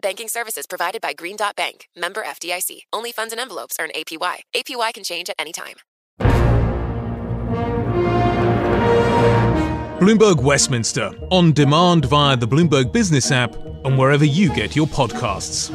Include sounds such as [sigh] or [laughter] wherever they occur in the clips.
Banking services provided by Green Dot Bank, member FDIC. Only funds and envelopes earn APY. APY can change at any time. Bloomberg Westminster, on demand via the Bloomberg Business app and wherever you get your podcasts.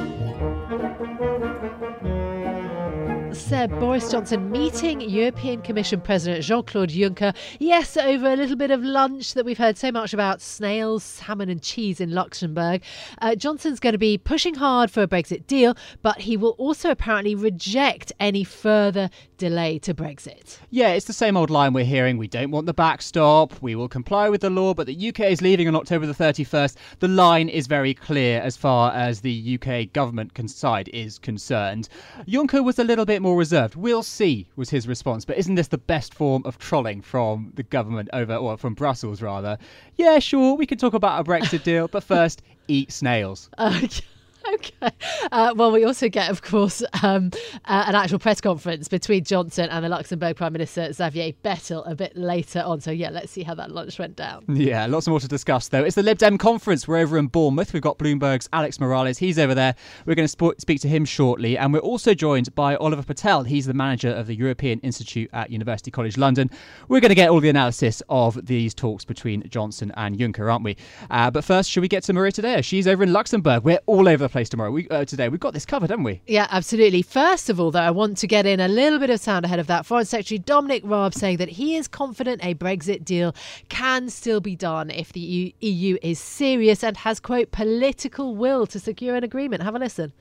Sir Boris Johnson meeting European Commission President Jean Claude Juncker. Yes, over a little bit of lunch that we've heard so much about snails, salmon, and cheese in Luxembourg. Uh, Johnson's going to be pushing hard for a Brexit deal, but he will also apparently reject any further delay to Brexit. Yeah, it's the same old line we're hearing. We don't want the backstop. We will comply with the law, but the UK is leaving on October the 31st. The line is very clear as far as the UK government side is concerned. Juncker was a little bit more reserved. We'll see, was his response. But isn't this the best form of trolling from the government over, or from Brussels rather? Yeah, sure, we can talk about a Brexit deal, but first, eat snails. [laughs] Okay. [laughs] Uh, well, we also get, of course, um, uh, an actual press conference between Johnson and the Luxembourg Prime Minister Xavier Bettel a bit later on. So, yeah, let's see how that lunch went down. Yeah, lots more to discuss, though. It's the Lib Dem conference. We're over in Bournemouth. We've got Bloomberg's Alex Morales. He's over there. We're going to sp- speak to him shortly. And we're also joined by Oliver Patel. He's the manager of the European Institute at University College London. We're going to get all the analysis of these talks between Johnson and Juncker, aren't we? Uh, but first, should we get to Maria Tadeo? She's over in Luxembourg. We're all over the place tomorrow. We, uh, today. We've got this covered, haven't we? Yeah, absolutely. First of all, though, I want to get in a little bit of sound ahead of that. Foreign Secretary Dominic Raab saying that he is confident a Brexit deal can still be done if the EU is serious and has, quote, political will to secure an agreement. Have a listen.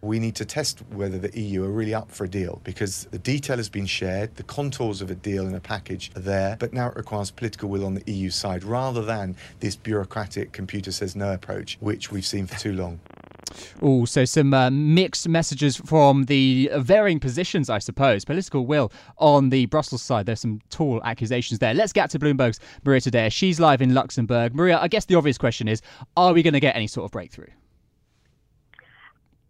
We need to test whether the EU are really up for a deal because the detail has been shared, the contours of a deal in a package are there, but now it requires political will on the EU side rather than this bureaucratic computer says no approach, which we've seen for too long. Oh, so some uh, mixed messages from the varying positions, I suppose, political will on the Brussels side. There's some tall accusations there. Let's get to Bloomberg's Maria Tadeo. She's live in Luxembourg. Maria, I guess the obvious question is are we going to get any sort of breakthrough?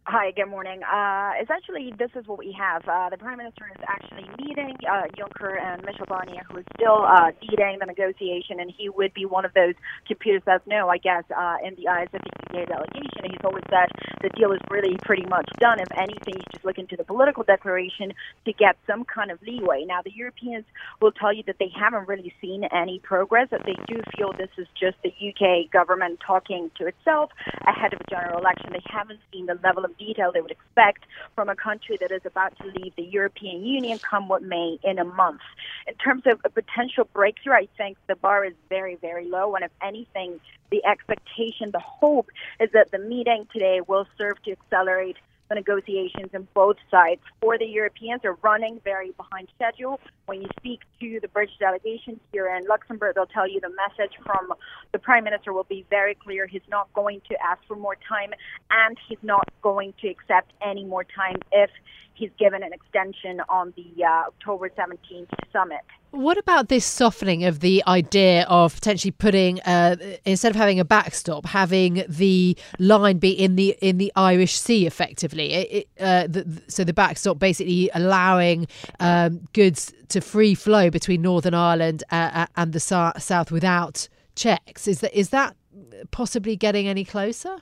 Hi, good morning. Uh, essentially, this is what we have. Uh, the Prime Minister is actually meeting uh, Juncker and Michel Barnier, who is still uh, leading the negotiation, and he would be one of those computers says no, I guess, uh, in the eyes of the UK delegation. He's always said the deal is really pretty much done. If anything, he's just looking to the political declaration to get some kind of leeway. Now, the Europeans will tell you that they haven't really seen any progress, that they do feel this is just the UK government talking to itself ahead of a general election. They haven't seen the level of detail they would expect from a country that is about to leave the European Union come what may in a month. In terms of a potential breakthrough, I think the bar is very, very low. And if anything, the expectation, the hope is that the meeting today will serve to accelerate the negotiations on both sides for the Europeans are running very behind schedule. When you speak to the British delegation here in Luxembourg, they'll tell you the message from the Prime Minister will be very clear. He's not going to ask for more time and he's not going to accept any more time if he's given an extension on the uh, October 17th summit. What about this softening of the idea of potentially putting uh, instead of having a backstop, having the line be in the in the Irish Sea effectively? It, it, uh, the, so the backstop basically allowing um, goods to free flow between Northern Ireland uh, uh and the south without checks. Is that is that possibly getting any closer?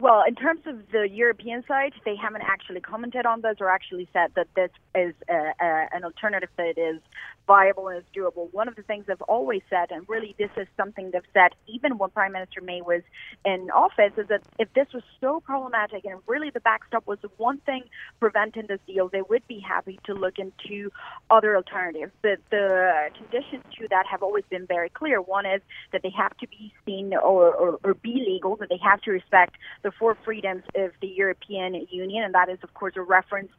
Well, in terms of the European side, they haven't actually commented on this or actually said that this is an alternative that is viable and is doable. One of the things they've always said, and really this is something they've said even when Prime Minister May was in office, is that if this was so problematic and really the backstop was the one thing preventing this deal, they would be happy to look into other alternatives. But the conditions to that have always been very clear. One is that they have to be seen or, or, or be legal, that they have to respect the four freedoms of the European Union, and that is, of course, a reference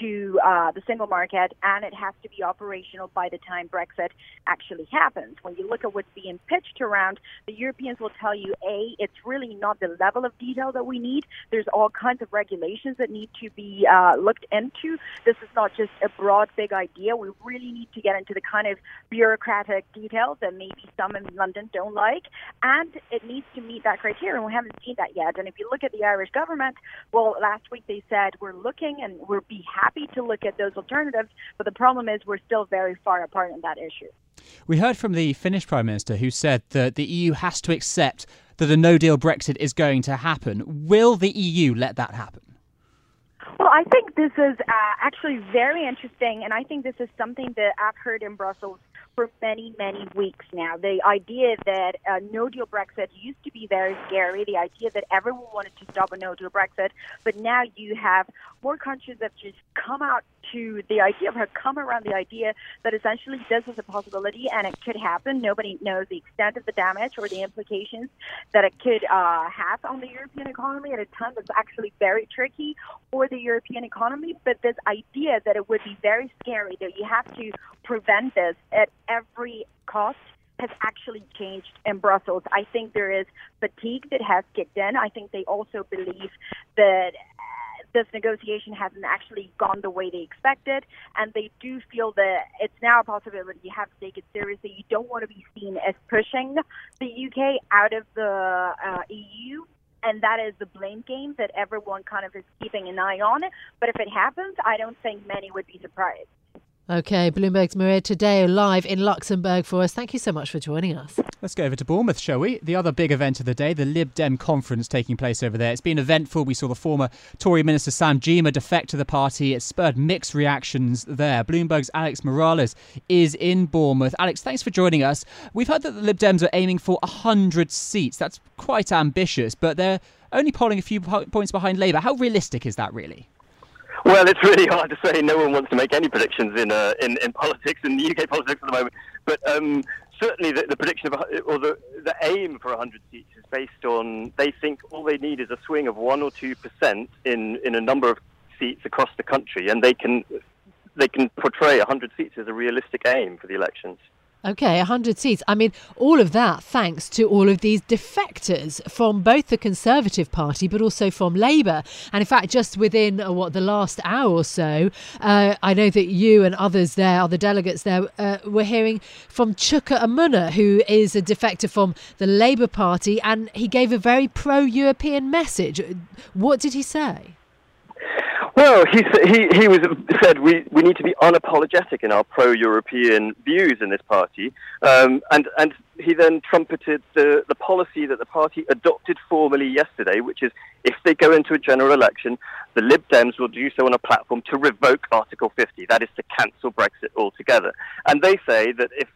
to uh, the single market, and it has to be operational by the time Brexit actually happens. When you look at what's being pitched around, the Europeans will tell you, A, it's really not the level of detail that we need. There's all kinds of regulations that need to be uh, looked into. This is not just a broad, big idea. We really need to get into the kind of bureaucratic details that maybe some in London don't like, and it needs to meet that criteria, and we haven't seen that yet. And if you look at the Irish government, well, last week they said we're looking and we're be happy to look at those alternatives, but the problem is we're still very far apart on that issue. We heard from the Finnish Prime Minister who said that the EU has to accept that a no deal Brexit is going to happen. Will the EU let that happen? Well, I think this is uh, actually very interesting, and I think this is something that I've heard in Brussels for many, many weeks now. The idea that a no deal Brexit used to be very scary, the idea that everyone wanted to stop a no deal Brexit, but now you have more countries that just come out to the idea of her come around the idea that essentially this is a possibility and it could happen. Nobody knows the extent of the damage or the implications that it could uh, have on the European economy at a time that's actually very tricky for the European economy. But this idea that it would be very scary, that you have to prevent this at every cost has actually changed in Brussels. I think there is fatigue that has kicked in. I think they also believe that this negotiation hasn't actually gone the way they expected, and they do feel that it's now a possibility. You have to take it seriously. You don't want to be seen as pushing the UK out of the uh, EU. And that is the blame game that everyone kind of is keeping an eye on. But if it happens, I don't think many would be surprised. Okay, Bloomberg's Maria Tadeo live in Luxembourg for us. Thank you so much for joining us. Let's go over to Bournemouth, shall we? The other big event of the day, the Lib Dem conference taking place over there. It's been eventful. We saw the former Tory minister Sam Gyimah defect to the party. It spurred mixed reactions there. Bloomberg's Alex Morales is in Bournemouth. Alex, thanks for joining us. We've heard that the Lib Dems are aiming for 100 seats. That's quite ambitious, but they're only polling a few points behind Labour. How realistic is that, really? Well, it's really hard to say. No one wants to make any predictions in uh, in, in politics, in the UK politics at the moment. But um, certainly the, the, prediction of, or the, the aim for 100 seats is based on they think all they need is a swing of 1 or 2% in, in a number of seats across the country, and they can, they can portray 100 seats as a realistic aim for the elections. Okay, 100 seats. I mean, all of that thanks to all of these defectors from both the Conservative Party but also from Labour. And in fact, just within uh, what the last hour or so, uh, I know that you and others there, other delegates there, uh, were hearing from Chuka Umunna, who is a defector from the Labour Party, and he gave a very pro European message. What did he say? Well, he, he, he was, said we, we need to be unapologetic in our pro-European views in this party. Um, and, and he then trumpeted the, the policy that the party adopted formally yesterday, which is if they go into a general election, the Lib Dems will do so on a platform to revoke Article 50, that is to cancel Brexit altogether. And they say that if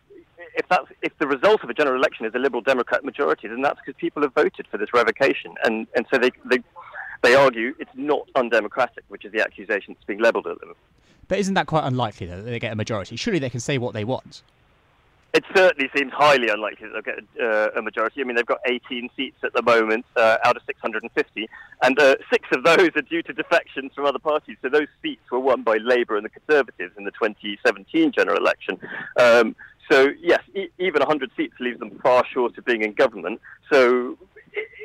if that's if the result of a general election is a Liberal Democrat majority, then that's because people have voted for this revocation, and and so they they they argue it's not undemocratic, which is the accusation that's being levelled at them. But isn't that quite unlikely, though, that they get a majority? Surely they can say what they want. It certainly seems highly unlikely that they'll get uh, a majority. I mean, they've got 18 seats at the moment uh, out of 650, and uh, six of those are due to defections from other parties. So those seats were won by Labour and the Conservatives in the 2017 general election. Um, so, yes, e- even 100 seats leaves them far short of being in government. So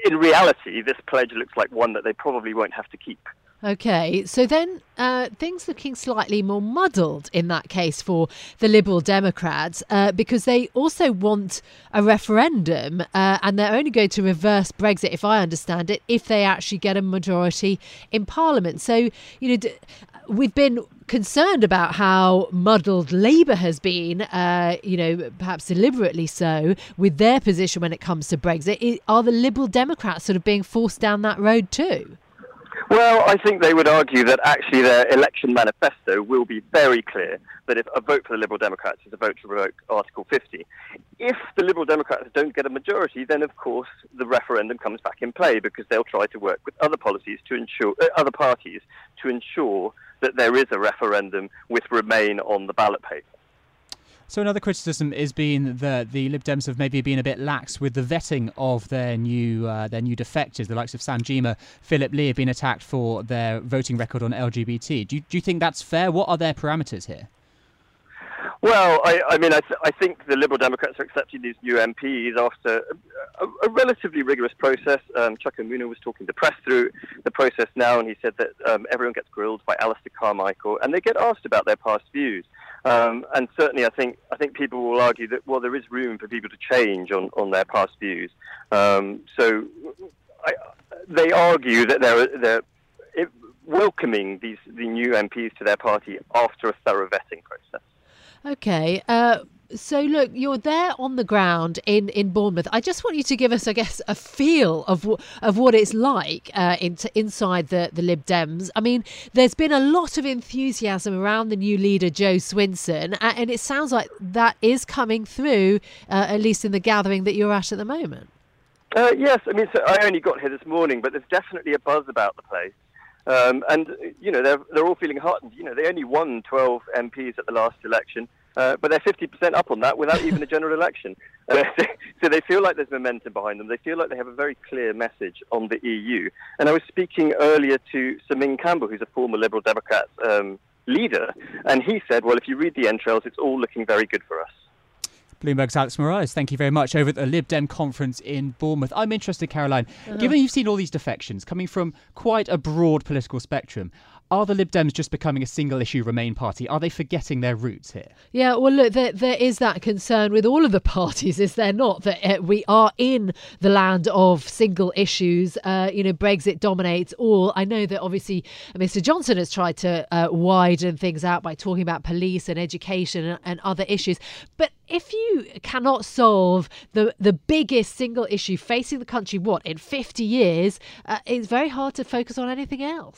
in reality, this pledge looks like one that they probably won't have to keep. Okay, so then uh, things looking slightly more muddled in that case for the Liberal Democrats uh, because they also want a referendum uh, and they're only going to reverse Brexit, if I understand it, if they actually get a majority in Parliament. So, you know, we've been concerned about how muddled Labour has been, uh, you know, perhaps deliberately so, with their position when it comes to Brexit. Are the Liberal Democrats sort of being forced down that road too? Well, I think they would argue that actually their election manifesto will be very clear that if a vote for the Liberal Democrats is a vote to revoke Article 50. If the Liberal Democrats don't get a majority, then of course the referendum comes back in play because they'll try to work with other policies to ensure uh, other parties to ensure that there is a referendum with Remain on the ballot paper. So another criticism is being that the Lib Dems have maybe been a bit lax with the vetting of their new uh, their new defectors. The likes of Sam Gyimah, Philip Lee have been attacked for their voting record on LGBT. Do you, do you think that's fair? What are their parameters here? Well, I, I mean, I, th- I, think the Liberal Democrats are accepting these new MPs after a, a, relatively rigorous process. Um, Chuka Umunna was talking to press through the process now, and he said that um, everyone gets grilled by Alistair Carmichael, and they get asked about their past views. Um, and certainly, I think I think people will argue that well, there is room for people to change on, on their past views. Um, so I, they argue that they're they're welcoming these the new MPs to their party after a thorough vetting process. Okay. Uh, so look, you're there on the ground in, in Bournemouth. I just want you to give us, I guess, a feel of of what it's like uh, in, inside the the Lib Dems. I mean, there's been a lot of enthusiasm around the new leader Jo Swinson, and it sounds like that is coming through, uh, at least in the gathering that you're at at the moment. Uh, yes, I mean, so I only got here this morning, but there's definitely a buzz about the place. Um, and, you know, they're, they're all feeling heartened. You know, they only won 12 MPs at the last election. Uh, but they're 50% up on that without even a general election. [laughs] Uh, [laughs] so they feel like there's momentum behind them. They feel like they have a very clear message on the EU. And I was speaking earlier to Sir Ming Campbell, who's a former Liberal Democrat um, leader, and he said, well, if you read the entrails, it's all looking very good for us. Bloomberg's Alex Morales, thank you very much over at the Lib Dem conference in Bournemouth. I'm interested, Caroline, uh-huh. given you've seen all these defections coming from quite a broad political spectrum, are the Lib Dems just becoming a single issue Remain party? Are they forgetting their roots here? Yeah, well, look, there, there is that concern with all of the [laughs] parties, is there not? That uh, we are in the land of single issues. Uh, you know, Brexit dominates all. I know that obviously Mr. Johnson has tried to uh, widen things out by talking about police and education and, and other issues. But if you cannot solve the the biggest single issue facing the country, what in fifty years, uh, it's very hard to focus on anything else.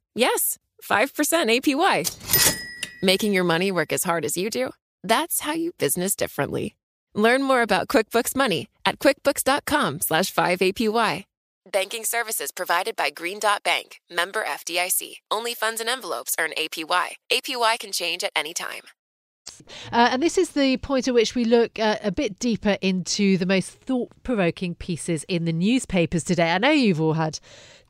Yes, 5% APY. Making your money work as hard as you do? That's how you business differently. Learn more about QuickBooks Money at quickbooks.com slash 5APY. Banking services provided by Green Dot Bank, member FDIC. Only funds and envelopes earn APY. APY can change at any time. Uh, and this is the point at which we look uh, a bit deeper into the most thought provoking pieces in the newspapers today. I know you've all had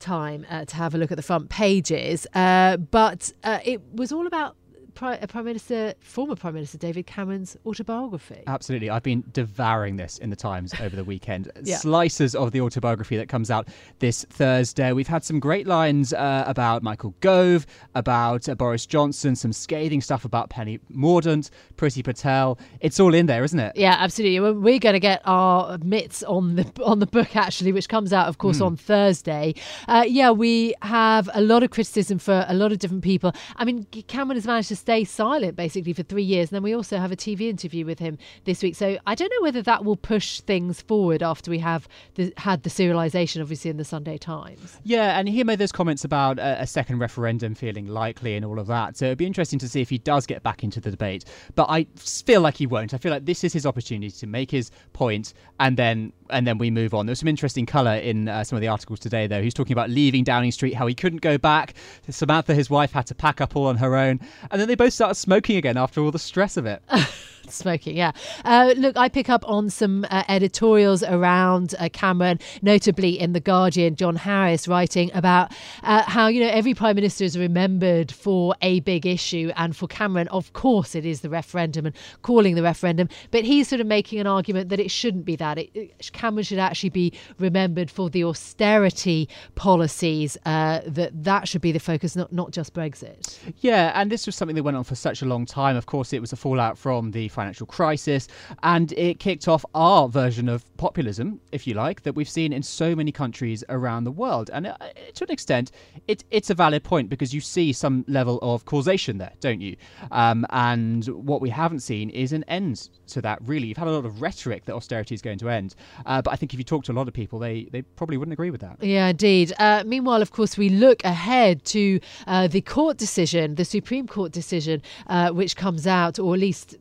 time uh, to have a look at the front pages, uh, but uh, it was all about Prime, Prime Minister, former Prime Minister David Cameron's autobiography. Absolutely. I've been devouring this in the Times over the weekend. [laughs] yeah. Slices of the autobiography that comes out this Thursday. We've had some great lines uh, about Michael Gove, about uh, Boris Johnson, some scathing stuff about Penny Mordaunt, Priti Patel. It's all in there, isn't it? Yeah, absolutely. We're going to get our mitts on the on the book actually, which comes out, of course, mm. on Thursday. Uh, yeah, we have a lot of criticism for a lot of different people. I mean, Cameron has managed to stay silent basically for three years. And then we also have a TV interview with him this week. So I don't know whether that will push things forward after we have the, had the serialisation, obviously, in the Sunday Times. Yeah, and he made those comments about a, a, second referendum feeling likely and all of that. So it'd be interesting to see if he does get back into the debate. But I feel like he won't. I feel like this is his opportunity to make his point and then and then we move on. There's some interesting colour in uh, some of the articles today, though. He's talking about leaving Downing Street, how he couldn't go back. Samantha, his wife, had to pack up all on her own. And then they both started smoking again after all the stress of it. [laughs] smoking, yeah. Uh, look, I pick up on some uh, editorials around uh, Cameron, notably in The Guardian, John Harris writing about uh, how, you know, every Prime Minister is remembered for a big issue. And for Cameron, of course, it is the referendum and calling the referendum. But he's sort of making an argument that it shouldn't be that. It, Cameron should actually be remembered for the austerity policies, uh, that that should be the focus, not, not just Brexit. Yeah, and this was something that went on for such a long time. Of course, it was a fallout from the financial crisis, and it kicked off our version of populism, if you like, that we've seen in so many countries around the world. And uh, to an extent, it, it's a valid point because you see some level of causation there, don't you? Um, and what we haven't seen is an end to that, really. You've had a lot of rhetoric that austerity is going to end. Uh, but I think if you talk to a lot of people, they, they probably wouldn't agree with that. Yeah, indeed. Uh, meanwhile, of course, we look ahead to uh, the court decision, the Supreme Court decision, uh, which comes out, or at least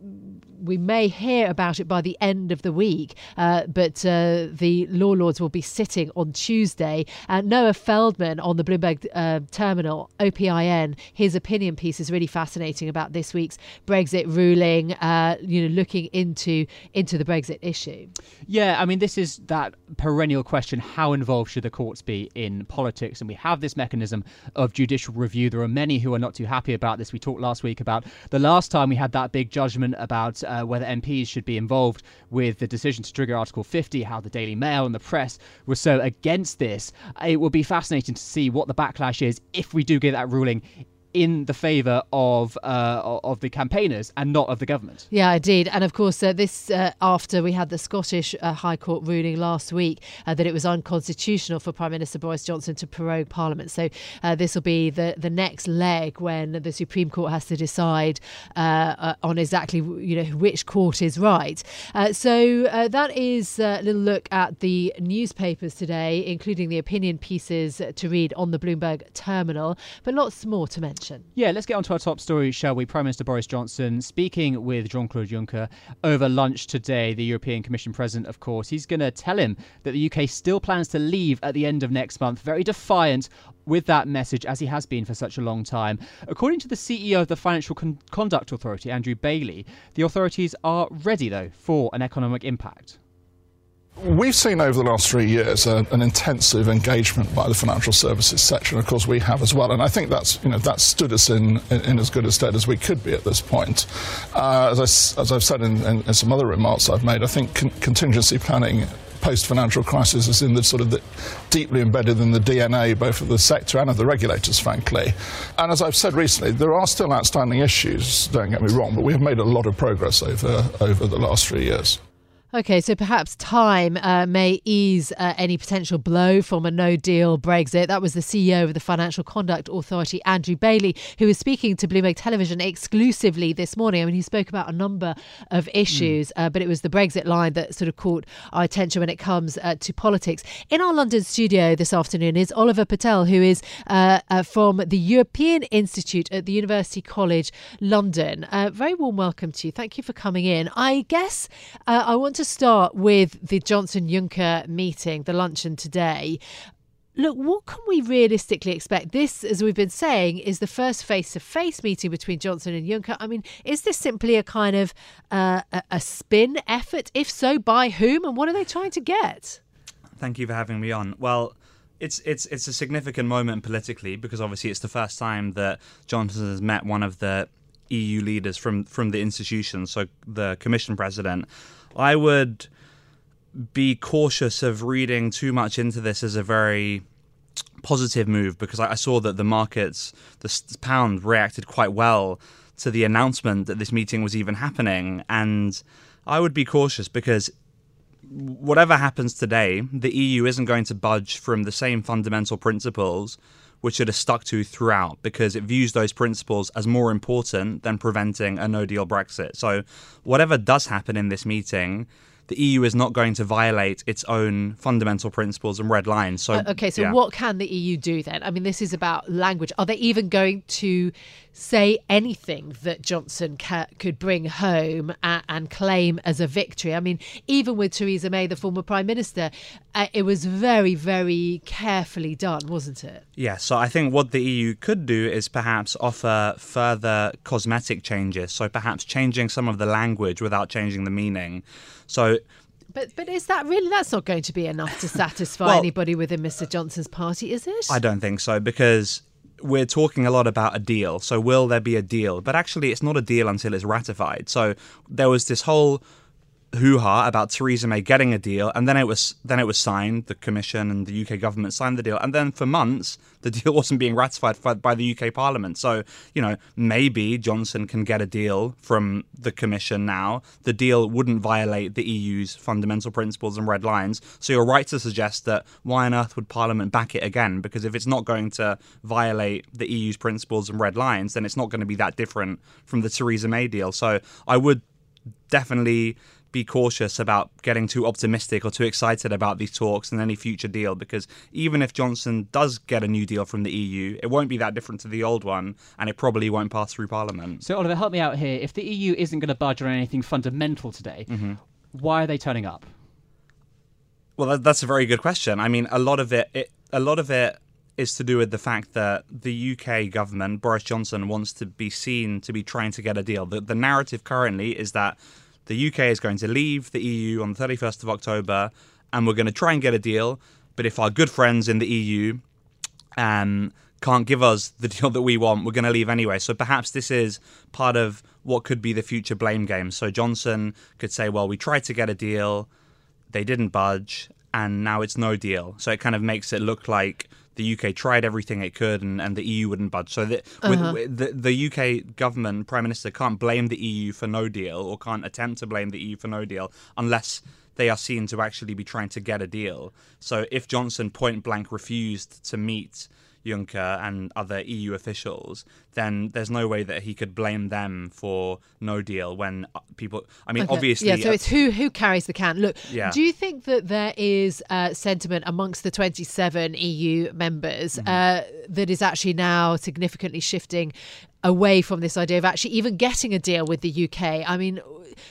we may hear about it by the end of the week, uh, but uh, the law lords will be sitting on Tuesday. Uh, Noah Feldman on the Bloomberg uh, terminal, OPIN, his opinion piece is really fascinating about this week's Brexit ruling, uh, you know, looking into, into the Brexit issue. Yeah, I mean, this is that perennial question how involved should the courts be in politics? And we have this mechanism of judicial review. There are many who are not too happy about this. We talked last week about the last time we had that big judgment about uh, whether MPs should be involved with the decision to trigger Article 50, how the Daily Mail and the press were so against this. It will be fascinating to see what the backlash is if we do get that ruling in the favour of uh, of the campaigners and not of the government. Yeah, indeed. And of course, uh, this uh, after we had the Scottish uh, High Court ruling last week uh, that it was unconstitutional for Prime Minister Boris Johnson to prorogue Parliament. So uh, this will be the the next leg when the Supreme Court has to decide on exactly you know which court is right. so that is a little look at the newspapers today, including the opinion pieces to read on the Bloomberg terminal, but lots more to mention Yeah, let's get on to our top story, shall we? Prime Minister Boris Johnson speaking with Jean Claude Juncker over lunch today, the European Commission President, of course. He's going to tell him that the UK still plans to leave at the end of next month, very defiant with that message, as he has been for such a long time. According to the CEO of the Financial Con- Conduct Authority, Andrew Bailey, the authorities are ready, though, for an economic impact. We've seen over the last three years a, an intensive engagement by the financial services sector, and of course we have as well. And I think that's you know that stood us in, in, in as good a stead as we could be at this point. Uh, as, I, as I've said in, in, in, some other remarks I've made, I think con- contingency planning post-financial crisis is in the sort of the, deeply embedded in the DNA both of the sector and of the regulators, frankly. And as I've said recently, there are still outstanding issues. Don't get me wrong, but we have made a lot of progress over over the last three years. Okay, so perhaps time uh, may ease uh, any potential blow from a no deal Brexit. That was the CEO of the Financial Conduct Authority, Andrew Bailey, who was speaking to Bloomberg Television exclusively this morning. I mean, he spoke about a number of issues, mm. uh, but it was the Brexit line that sort of caught our attention when it comes uh, to politics. In our London studio this afternoon is Oliver Patel, who is uh, uh, from the European Institute at the University College London. very warm welcome to you. Thank you for coming in. I guess I want to to start with the Johnson Juncker meeting, the luncheon today. Look, what can we realistically expect? This, as we've been saying, is the first face to face meeting between Johnson and Juncker. I mean, is this simply a kind of uh, a, spin effort? If so, by whom? And what are they trying to get? Thank you for having me on. Well, it's it's it's a significant moment politically because obviously it's the first time that Johnson has met one of the EU leaders from from the institution, so the Commission president. I would be cautious of reading too much into this as a very positive move because I, saw that the markets, the pound reacted quite well to the announcement that this meeting was even happening. And I would be cautious because whatever happens today, the EU isn't going to budge from the same fundamental principles which it has stuck to throughout because it views those principles as more important than preventing a no deal Brexit. So, whatever does happen in this meeting, the EU is not going to violate its own fundamental principles and red lines. So, uh, okay, so yeah. what can the EU do then? I mean, this is about language. Are they even going to say anything that Johnson ca- could bring home a- and claim as a victory. I mean, even with Theresa May, the former Prime Minister, uh, it was very, very carefully done, wasn't it? Yeah, so I think what the EU could do is perhaps offer further cosmetic changes. So perhaps changing some of the language without changing the meaning. So But but is that really? That's not going to be enough to satisfy Well- anybody within Mr. Johnson's party, is it? I don't think so because we're talking a lot about a deal. So will there be a deal? But actually, it's not a deal until it's ratified. So there was this whole hoo-ha about Theresa May getting a deal, and then it was then it was signed. The Commission and the UK government signed the deal, and then for months the [laughs] deal wasn't being ratified fi- by the UK Parliament. So you know maybe Johnson can get a deal from the Commission now. The deal wouldn't violate the EU's fundamental principles and red lines. So you're right to suggest that why on earth would Parliament back it again? Because if it's not going to violate the EU's principles and red lines, then it's not going to be that different from the Theresa May deal. So I would definitely be cautious about getting too optimistic or too excited about these talks and any future deal because even if Johnson does get a new deal from the EU, it won't be that different to the old one and it probably won't pass through Parliament. So, Oliver, help me out here. If the EU isn't going to budge on anything fundamental today, Mm-hmm. why are they turning up? Well, that's a very good question. I mean, a lot of it, it, a lot of it is to do with the fact that the UK government, Boris Johnson, wants to be seen to be trying to get a deal. The, the narrative currently is that the UK is going to leave the EU on the 31st of October, and we're going to try and get a deal. But if our good friends in the EU um, can't give us the [laughs] deal that we want, we're going to leave anyway. So perhaps this is part of what could be the future blame game. So Johnson could say, well, we tried to get a deal, they didn't budge, and now it's no deal. So it kind of makes it look like the UK tried everything it could and, and the EU wouldn't budge. So the, uh-huh. with, with the, the UK government, Prime Minister, can't blame the EU for no deal or can't attempt to blame the EU for no deal unless they are seen to actually be trying to get a deal. So if Johnson point blank refused to meet Juncker and other EU officials, then there's no way that he could blame them for no deal when uh, people. I mean, Okay. obviously, yeah. So it's who who carries the can. Look, Yeah. do you think that there is uh, sentiment amongst the 27 EU members Mm-hmm. uh, that is actually now significantly shifting away from this idea of actually even getting a deal with the UK? I mean,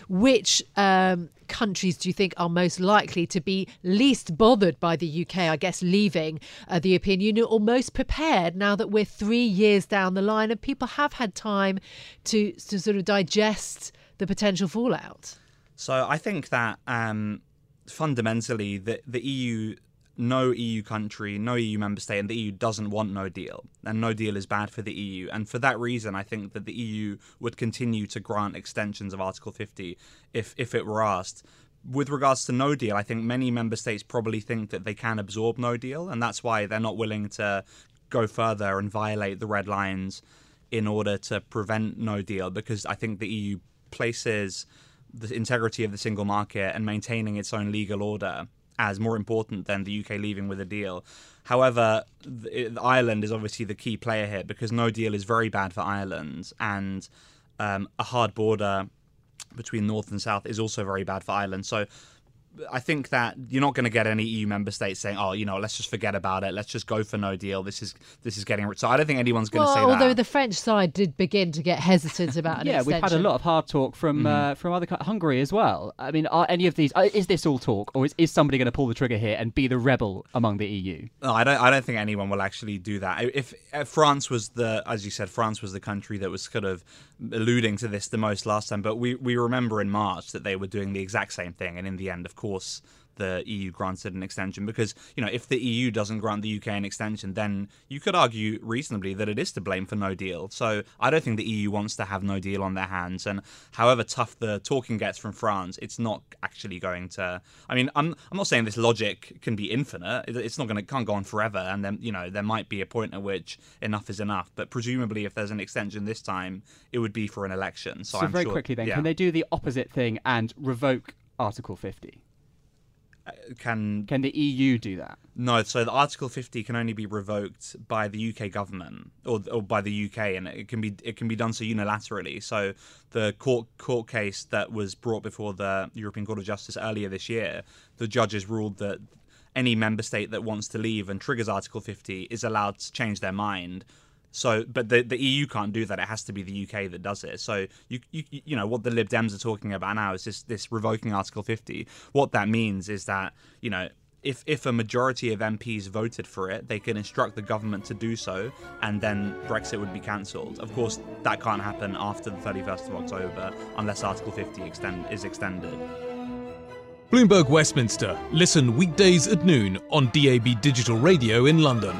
which um, countries do you think are most likely to be least bothered by the UK? I guess leaving uh, the European Union or most prepared now that we're three years down the line and people have had time to to sort of digest the potential fallout. So I think that um, fundamentally, the the EU, no EU country, no EU member state, and the EU doesn't want no deal, and no deal is bad for the EU. And for that reason, I think that the EU would continue to grant extensions of Article 50 if if it were asked. With regards to no deal, I think many member states probably think that they can absorb no deal, and that's why they're not willing to go further and violate the red lines in order to prevent no deal because I think the EU places the integrity of the single market and maintaining its own legal order as more important than the UK leaving with a deal. However, Ireland is obviously the key player here because no deal is very bad for Ireland and um, a hard border between north and south is also very bad for Ireland. So I think that you're not going to get any EU member states saying, "Oh, you know, let's just forget about it. Let's just go for no deal. This is this is getting." So I don't think anyone's going to Well, say although that. the French side did begin to get hesitant about an [laughs] yeah, we've had a lot of hard talk from uh, from other Hungary as well. I mean, are any of these? Uh, is this all talk, or is, is somebody going to pull the trigger here and be the rebel among the EU? No, I don't. I don't think anyone will actually do that. If, if France was the, as you said, France was the country that was kind of alluding to this the most last time. But we we remember in March that they were doing the exact same thing, and in the end, of course, the EU granted an extension because you know if the EU doesn't grant the UK an extension, then you could argue reasonably that it is to blame for no deal. So I don't think the EU wants to have no deal on their hands. And however tough the talking gets from France, it's not actually going to. I mean, I'm I'm not saying this logic can be infinite. It's not going to can't go on forever. And then you know there might be a point at which enough is enough. But presumably, if there's an extension this time, it would be for an election. So, So, I'm very sure, quickly then, yeah. can they do the opposite thing and revoke Article 50? Can Can the EU do that? No, so the Article 50 can only be revoked by the UK government or, or by the UK, and it can be it can be done so unilaterally. So the court court case that was brought before the European Court of Justice earlier this year, the judges ruled that any member state that wants to leave and triggers Article 50 is allowed to change their mind So, but the the EU can't do that. It has to be the UK that does it. So, you you you know what the Lib Dems are talking about now is this this revoking Article 50. What that means is that you know if if a majority of MPs voted for it, they can instruct the government to do so, and then Brexit would be cancelled. Of course, that can't happen after the 31st of October unless Article 50 extend, is extended. Bloomberg Westminster. Listen weekdays at noon on DAB Digital Radio in London.